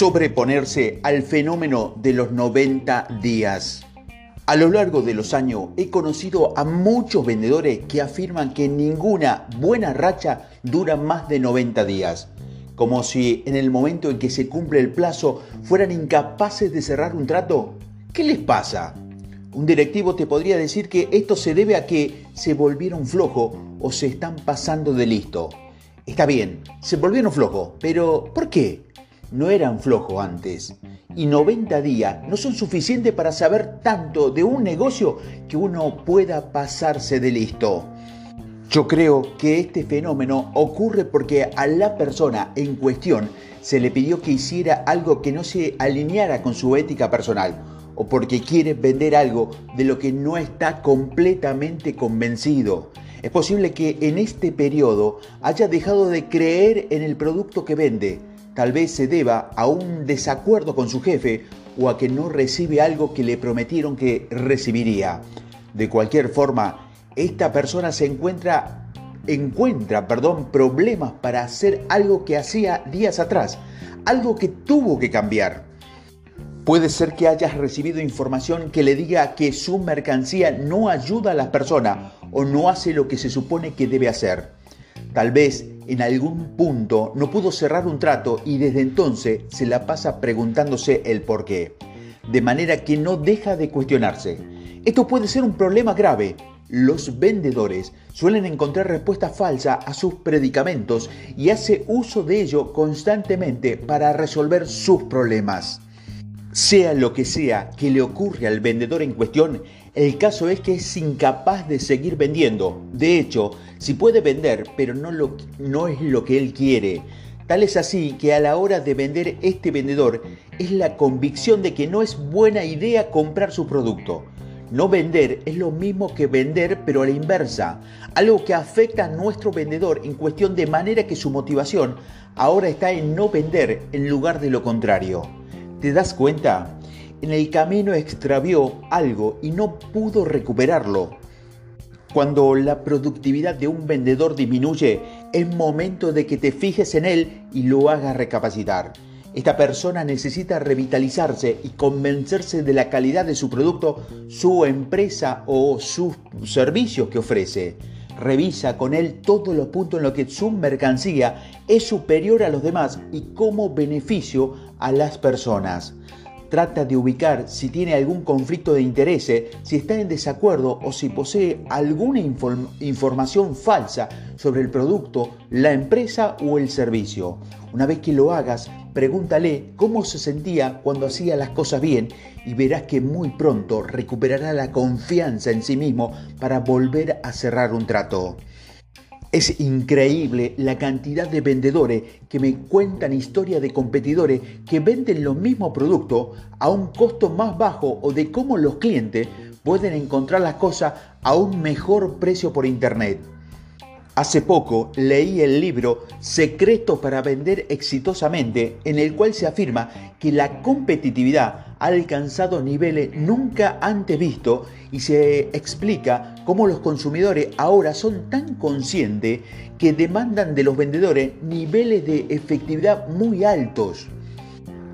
sobreponerse al fenómeno de los 90 días. A lo largo de los años he conocido a muchos vendedores que afirman que ninguna buena racha dura más de 90 días, como si en el momento en que se cumple el plazo fueran incapaces de cerrar un trato. ¿Qué les pasa? Un directivo te podría decir que esto se debe a que se volvieron flojo o se están pasando de listo. Está bien, se volvieron flojo, pero ¿por qué? No eran flojos antes. Y 90 días no son suficientes para saber tanto de un negocio que uno pueda pasarse de listo. Yo creo que este fenómeno ocurre porque a la persona en cuestión se le pidió que hiciera algo que no se alineara con su ética personal o porque quiere vender algo de lo que no está completamente convencido. Es posible que en este periodo haya dejado de creer en el producto que vende, Tal vez se deba a un desacuerdo con su jefe o a que no recibe algo que le prometieron que recibiría. De cualquier forma, esta persona se encuentra encuentra, perdón, problemas para hacer algo que hacía días atrás, algo que tuvo que cambiar. Puede ser que hayas recibido información que le diga que su mercancía no ayuda a las personas o no hace lo que se supone que debe hacer. Tal vez en algún punto no pudo cerrar un trato y desde entonces se la pasa preguntándose el por qué. De manera que no deja de cuestionarse. Esto puede ser un problema grave. Los vendedores suelen encontrar respuesta falsa a sus predicamentos y hace uso de ello constantemente para resolver sus problemas. Sea lo que sea que le ocurre al vendedor en cuestión, el caso es que es incapaz de seguir vendiendo. De hecho, si puede vender, pero no, lo, es lo que él quiere. Tal es así que a la hora de vender este vendedor es la convicción de que no es buena idea comprar su producto. No vender es lo mismo que vender pero a la inversa, algo que afecta a nuestro vendedor en cuestión de manera que su motivación ahora está en no vender en lugar de lo contrario. ¿Te das cuenta? En el camino extravió algo y no pudo recuperarlo. Cuando la productividad de un vendedor disminuye, es momento de que te fijes en él y lo hagas recapacitar. Esta persona necesita revitalizarse y convencerse de la calidad de su producto, su empresa o sus servicios que ofrece. Revisa con él todos los puntos en los que su mercancía es superior a los demás y como beneficio a las personas. Trata de ubicar si tiene algún conflicto de intereses, si está en desacuerdo o si posee alguna información falsa sobre el producto, la empresa o el servicio. Una vez que lo hagas, pregúntale cómo se sentía cuando hacía las cosas bien y verás que muy pronto recuperará la confianza en sí mismo para volver a cerrar un trato. Es increíble la cantidad de vendedores que me cuentan historias de competidores que venden los mismos productos a un costo más bajo o de cómo los clientes pueden encontrar las cosas a un mejor precio por internet. Hace poco leí el libro Secreto para vender exitosamente, en el cual se afirma que la competitividad ha alcanzado niveles nunca antes vistos y se explica cómo los consumidores ahora son tan conscientes que demandan de los vendedores niveles de efectividad muy altos.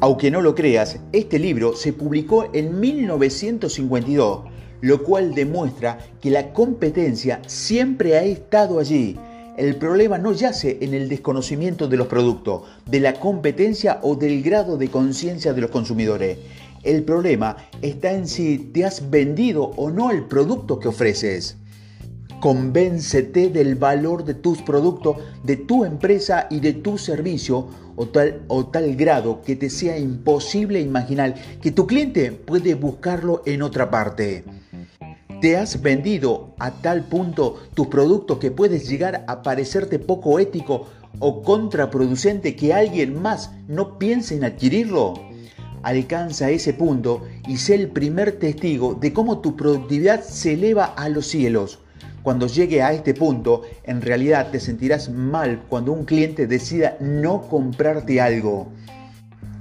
Aunque no lo creas, este libro se publicó en 1952 lo cual demuestra que la competencia siempre ha estado allí. El problema no yace en el desconocimiento de los productos, de la competencia o del grado de conciencia de los consumidores. El problema está en si te has vendido o no el producto que ofreces. Convéncete del valor de tus productos, de tu empresa y de tu servicio o tal, o tal grado que te sea imposible imaginar que tu cliente puede buscarlo en otra parte. ¿Te has vendido a tal punto tus productos que puedes llegar a parecerte poco ético o contraproducente que alguien más no piense en adquirirlo? Alcanza ese punto y sé el primer testigo de cómo tu productividad se eleva a los cielos. Cuando llegue a este punto, en realidad te sentirás mal cuando un cliente decida no comprarte algo.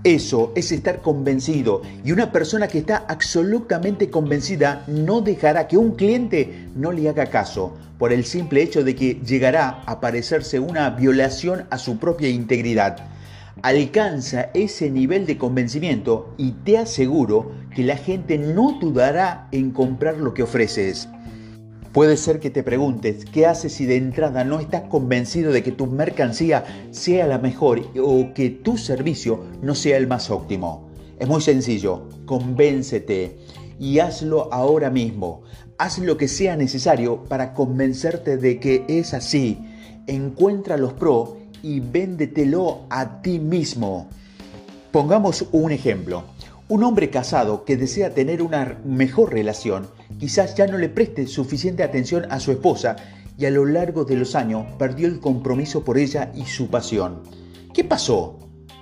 Eso es estar convencido y una persona que está absolutamente convencida no dejará que un cliente no le haga caso por el simple hecho de que llegará a parecerse una violación a su propia integridad. Alcanza ese nivel de convencimiento y te aseguro que la gente no dudará en comprar lo que ofreces. Puede ser que te preguntes, ¿qué haces si de entrada no estás convencido de que tu mercancía sea la mejor o que tu servicio no sea el más óptimo? Es muy sencillo, convéncete y hazlo ahora mismo. Haz lo que sea necesario para convencerte de que es así. Encuentra los pros y véndetelo a ti mismo. Pongamos un ejemplo. Un hombre casado que desea tener una mejor relación quizás ya no le preste suficiente atención a su esposa y a lo largo de los años perdió el compromiso por ella y su pasión. ¿Qué pasó?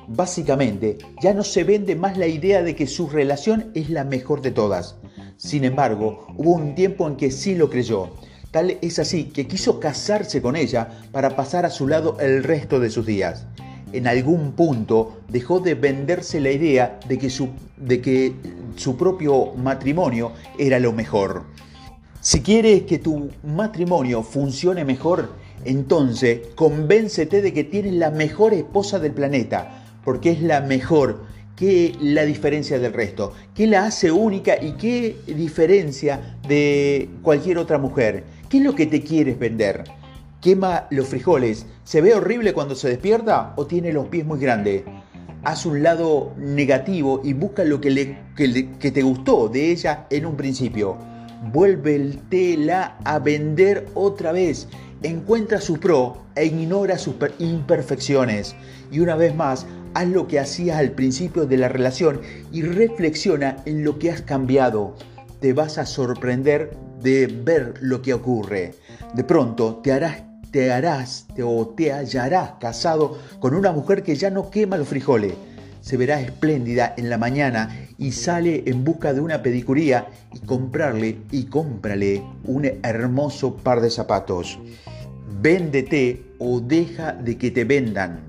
Básicamente, ya no se vende más la idea de que su relación es la mejor de todas. Sin embargo, hubo un tiempo en que sí lo creyó. Tal es así que quiso casarse con ella para pasar a su lado el resto de sus días en algún punto dejó de venderse la idea de que su, de que su propio matrimonio era lo mejor. Si quieres que tu matrimonio funcione mejor, entonces convéncete de que tienes la mejor esposa del planeta, porque es la mejor. ¿Qué la diferencia del resto? ¿Qué la hace única y qué diferencia de cualquier otra mujer? ¿Qué es lo que te quieres vender? quema los frijoles, ¿se ve horrible cuando se despierta o tiene los pies muy grandes? Haz un lado negativo y busca lo que, le, que, te gustó de ella en un principio. Vuélvetela a vender otra vez. Encuentra su pro e ignora sus imperfecciones. Y una vez más, haz lo que hacías al principio de la relación y reflexiona en lo que has cambiado. Te vas a sorprender de ver lo que ocurre. De pronto te harás te harás o te hallarás casado con una mujer que ya no quema los frijoles. Se verá espléndida en la mañana y sale en busca de una pedicuría y comprarle y cómprale un hermoso par de zapatos. Véndete o deja de que te vendan.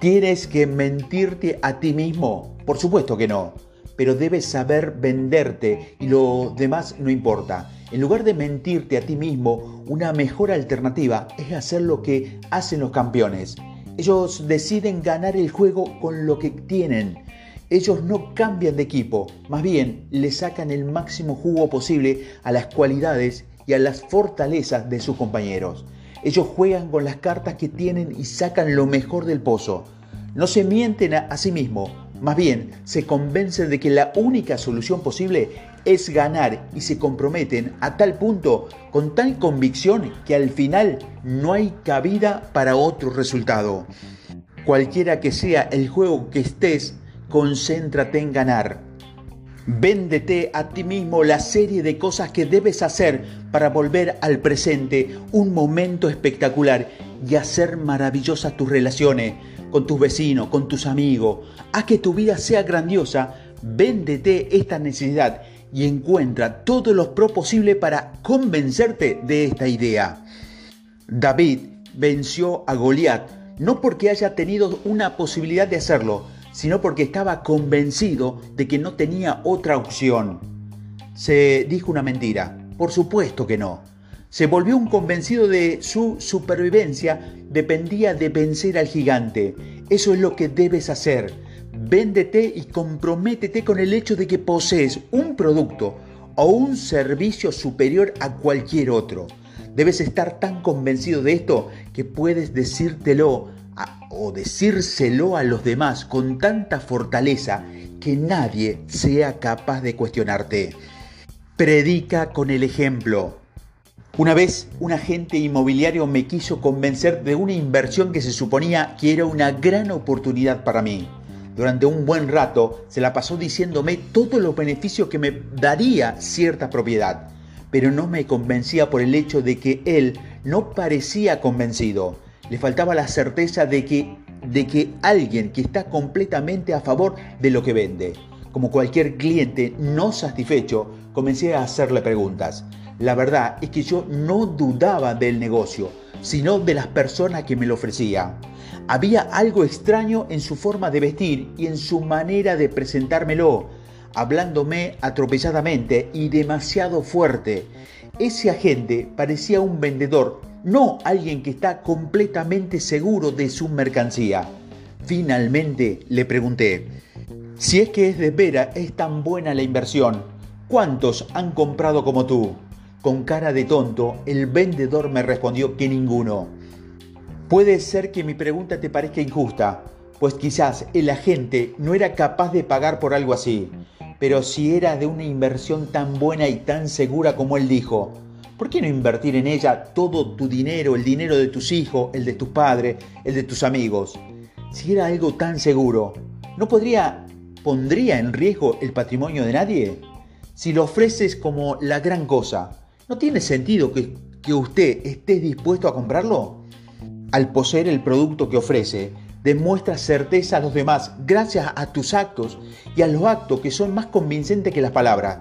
¿Tienes que mentirte a ti mismo? Por supuesto que no, pero debes saber venderte y lo demás no importa. En lugar de mentirte a ti mismo, una mejor alternativa es hacer lo que hacen los campeones. Ellos deciden ganar el juego con lo que tienen. Ellos no cambian de equipo, más bien le sacan el máximo jugo posible a las cualidades y a las fortalezas de sus compañeros. Ellos juegan con las cartas que tienen y sacan lo mejor del pozo. No se mienten a, sí mismos, más bien se convencen de que la única solución posible es ganar y se comprometen a tal punto, con tal convicción, que al final no hay cabida para otro resultado. Cualquiera que sea el juego que estés, concéntrate en ganar. Véndete a ti mismo la serie de cosas que debes hacer para volver al presente un momento espectacular y hacer maravillosas tus relaciones con tus vecinos, con tus amigos. Haz que tu vida sea grandiosa. Véndete esta necesidad y encuentra todos los pros posibles para convencerte de esta idea. David venció a Goliat no porque haya tenido una posibilidad de hacerlo, sino porque estaba convencido de que no tenía otra opción. Se dijo una mentira, por supuesto que no. Se volvió un convencido de su supervivencia dependía de vencer al gigante. Eso es lo que debes hacer Véndete y comprométete con el hecho de que posees un producto o un servicio superior a cualquier otro. Debes estar tan convencido de esto que puedes decírtelo o decírselo a los demás con tanta fortaleza que nadie sea capaz de cuestionarte. Predica con el ejemplo. Una vez un agente inmobiliario me quiso convencer de una inversión que se suponía que era una gran oportunidad para mí. Durante un buen rato se la pasó diciéndome todos los beneficios que me daría cierta propiedad, pero no me convencía por el hecho de que él no parecía convencido. Le faltaba la certeza de que, de que alguien que está completamente a favor de lo que vende. Como cualquier cliente no satisfecho, comencé a hacerle preguntas. La verdad es que yo no dudaba del negocio, sino de las personas que me lo ofrecían. Había algo extraño en su forma de vestir y en su manera de presentármelo, hablándome atropelladamente y demasiado fuerte. Ese agente parecía un vendedor, no alguien que está completamente seguro de su mercancía. Finalmente le pregunté, si es que es de vera, es tan buena la inversión, ¿cuántos han comprado como tú? Con cara de tonto, el vendedor me respondió que ninguno. Puede ser que mi pregunta te parezca injusta, pues quizás el agente no era capaz de pagar por algo así, pero si era de una inversión tan buena y tan segura como él dijo, ¿por qué no invertir en ella todo tu dinero, el dinero de tus hijos, el de tus padres, el de tus amigos? Si era algo tan seguro, ¿no podría, pondría en riesgo el patrimonio de nadie? Si lo ofreces como la gran cosa, ¿No tiene sentido que, que usted esté dispuesto a comprarlo? Al poseer el producto que ofrece, demuestra certeza a los demás gracias a tus actos y a los actos que son más convincentes que las palabras.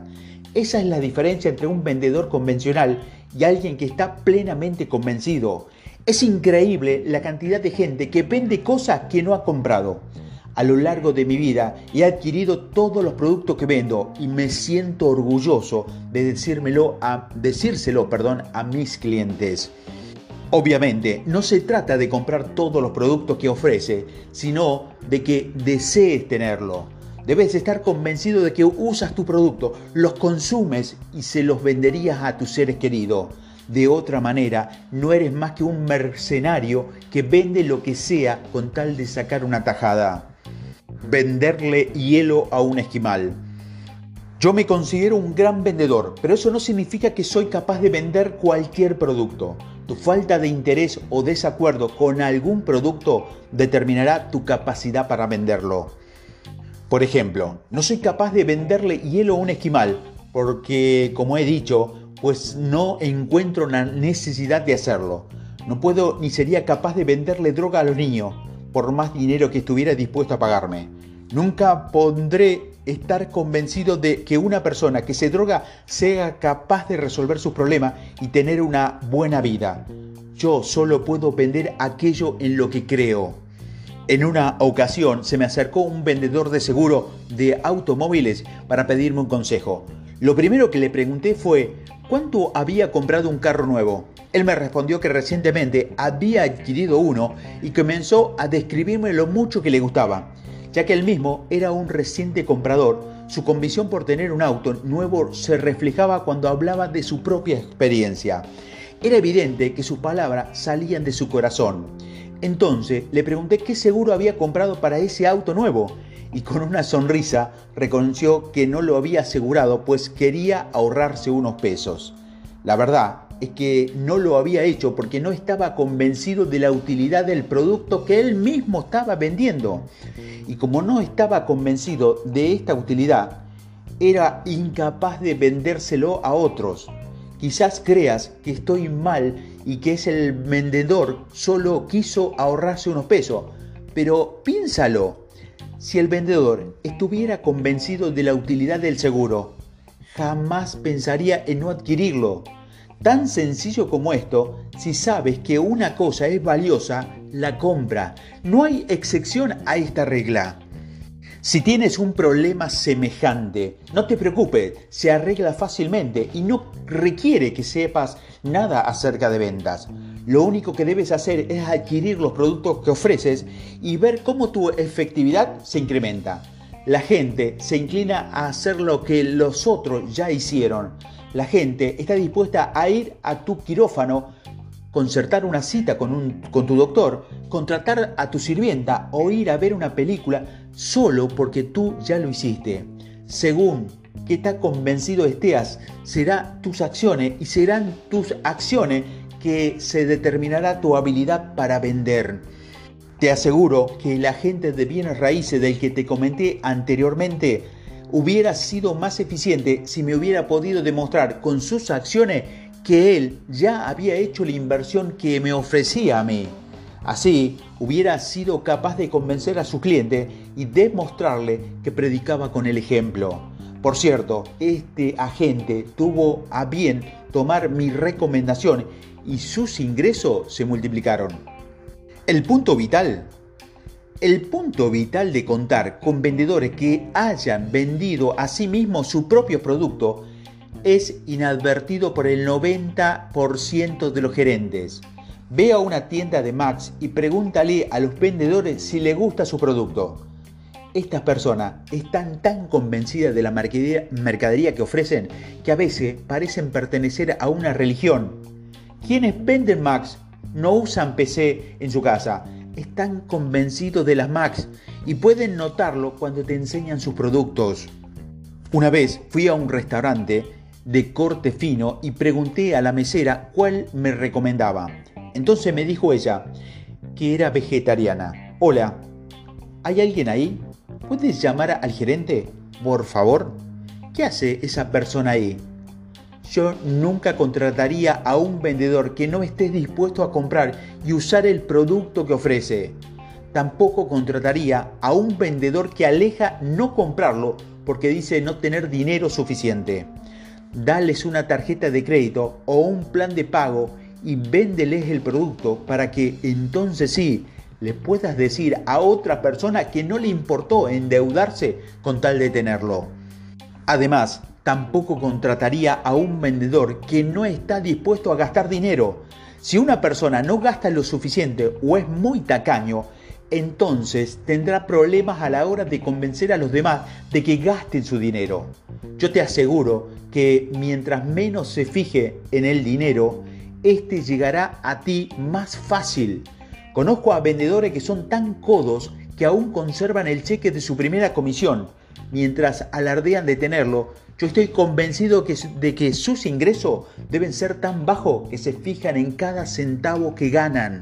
Esa es la diferencia entre un vendedor convencional y alguien que está plenamente convencido. Es increíble la cantidad de gente que vende cosas que no ha comprado a lo largo de mi vida he adquirido todos los productos que vendo y me siento orgulloso de decírmelo a, decírselo perdón, a mis clientes. Obviamente, no se trata de comprar todos los productos que ofrece, sino de que desees tenerlo. Debes estar convencido de que usas tu producto, los consumes y se los venderías a tus seres queridos. De otra manera, no eres más que un mercenario que vende lo que sea con tal de sacar una tajada venderle hielo a un esquimal. Yo me considero un gran vendedor, pero eso no significa que soy capaz de vender cualquier producto. Tu falta de interés o desacuerdo con algún producto determinará tu capacidad para venderlo. Por ejemplo, no soy capaz de venderle hielo a un esquimal porque, como he dicho, pues no encuentro la necesidad de hacerlo. No puedo ni sería capaz de venderle droga a los niños por más dinero que estuviera dispuesto a pagarme. Nunca pondré estar convencido de que una persona que se droga sea capaz de resolver sus problemas y tener una buena vida. Yo solo puedo vender aquello en lo que creo. En una ocasión se me acercó un vendedor de seguro de automóviles para pedirme un consejo. Lo primero que le pregunté fue, ¿cuánto había comprado un carro nuevo? Él me respondió que recientemente había adquirido uno y comenzó a describirme lo mucho que le gustaba. Ya que él mismo era un reciente comprador, su convicción por tener un auto nuevo se reflejaba cuando hablaba de su propia experiencia. Era evidente que sus palabras salían de su corazón. Entonces le pregunté qué seguro había comprado para ese auto nuevo y con una sonrisa reconoció que no lo había asegurado pues quería ahorrarse unos pesos. La verdad es que no lo había hecho porque no estaba convencido de la utilidad del producto que él mismo estaba vendiendo. Y como no estaba convencido de esta utilidad, era incapaz de vendérselo a otros. Quizás creas que estoy mal y que es el vendedor solo quiso ahorrarse unos pesos, pero piénsalo. Si el vendedor estuviera convencido de la utilidad del seguro, jamás pensaría en no adquirirlo Tan sencillo como esto, si sabes que una cosa es valiosa, la compra. No hay excepción a esta regla. Si tienes un problema semejante, no te preocupes, se arregla fácilmente y no requiere que sepas nada acerca de ventas. Lo único que debes hacer es adquirir los productos que ofreces y ver cómo tu efectividad se incrementa. La gente se inclina a hacer lo que los otros ya hicieron la gente está dispuesta a ir a tu quirófano, concertar una cita con, con tu doctor, contratar a tu sirvienta o ir a ver una película solo porque tú ya lo hiciste. Según que tan convencido estés, serán tus acciones y serán tus acciones que se determinará tu habilidad para vender. Te aseguro que el agente de bienes raíces del que te comenté anteriormente hubiera sido más eficiente si me hubiera podido demostrar con sus acciones que él ya había hecho la inversión que me ofrecía a mí. Así, hubiera sido capaz de convencer a su cliente y demostrarle que predicaba con el ejemplo. Por cierto, este agente tuvo a bien tomar mi recomendación y sus ingresos se multiplicaron. El punto vital el punto vital de contar con vendedores que hayan vendido a sí mismos su propio producto es inadvertido por el 90% de los gerentes. Ve a una tienda de Max y pregúntale a los vendedores si le gusta su producto. Estas personas están tan convencidas de la mercadería que ofrecen que a veces parecen pertenecer a una religión. Quienes venden Max no usan PC en su casa, están convencidos de las Macs y pueden notarlo cuando te enseñan sus productos. Una vez fui a un restaurante de corte fino y pregunté a la mesera cuál me recomendaba. Entonces me dijo ella que era vegetariana. Hola, ¿hay alguien ahí? ¿Puedes llamar al gerente? Por favor. ¿Qué hace esa persona ahí? Yo nunca contrataría a un vendedor que no esté dispuesto a comprar y usar el producto que ofrece. Tampoco contrataría a un vendedor que aleja no comprarlo porque dice no tener dinero suficiente. Dales una tarjeta de crédito o un plan de pago y véndeles el producto para que entonces sí le puedas decir a otra persona que no le importó endeudarse con tal de tenerlo. Además, tampoco contrataría a un vendedor que no está dispuesto a gastar dinero. Si una persona no gasta lo suficiente o es muy tacaño, entonces tendrá problemas a la hora de convencer a los demás de que gasten su dinero. Yo te aseguro que mientras menos se fije en el dinero, este llegará a ti más fácil. Conozco a vendedores que son tan codos que aún conservan el cheque de su primera comisión, mientras alardean de tenerlo yo estoy convencido de que sus ingresos deben ser tan bajos que se fijan en cada centavo que ganan.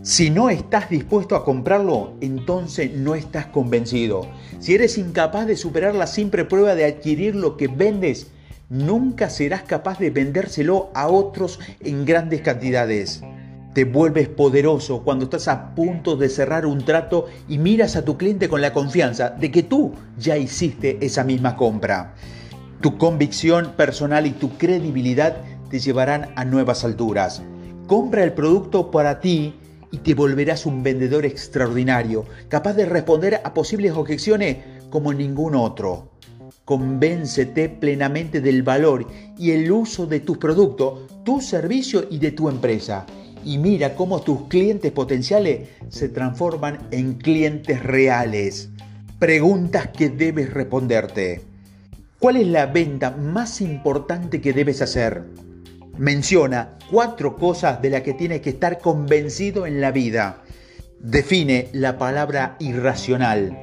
Si no estás dispuesto a comprarlo, entonces no estás convencido. Si eres incapaz de superar la simple prueba de adquirir lo que vendes, nunca serás capaz de vendérselo a otros en grandes cantidades. Te vuelves poderoso cuando estás a punto de cerrar un trato y miras a tu cliente con la confianza de que tú ya hiciste esa misma compra. Tu convicción personal y tu credibilidad te llevarán a nuevas alturas. Compra el producto para ti y te volverás un vendedor extraordinario, capaz de responder a posibles objeciones como ningún otro. Convéncete plenamente del valor y el uso de tus productos, tu servicio y de tu empresa. Y mira cómo tus clientes potenciales se transforman en clientes reales. Preguntas que debes responderte. ¿Cuál es la venta más importante que debes hacer? Menciona cuatro cosas de las que tienes que estar convencido en la vida. Define la palabra irracional.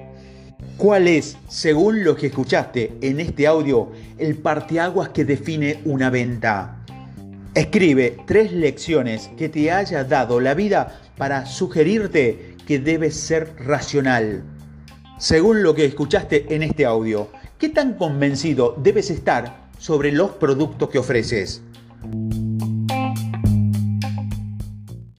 ¿Cuál es, según lo que escuchaste en este audio, el parteaguas que define una venta? Escribe tres lecciones que te haya dado la vida para sugerirte que debes ser racional. Según lo que escuchaste en este audio, ¿Qué tan convencido debes estar sobre los productos que ofreces?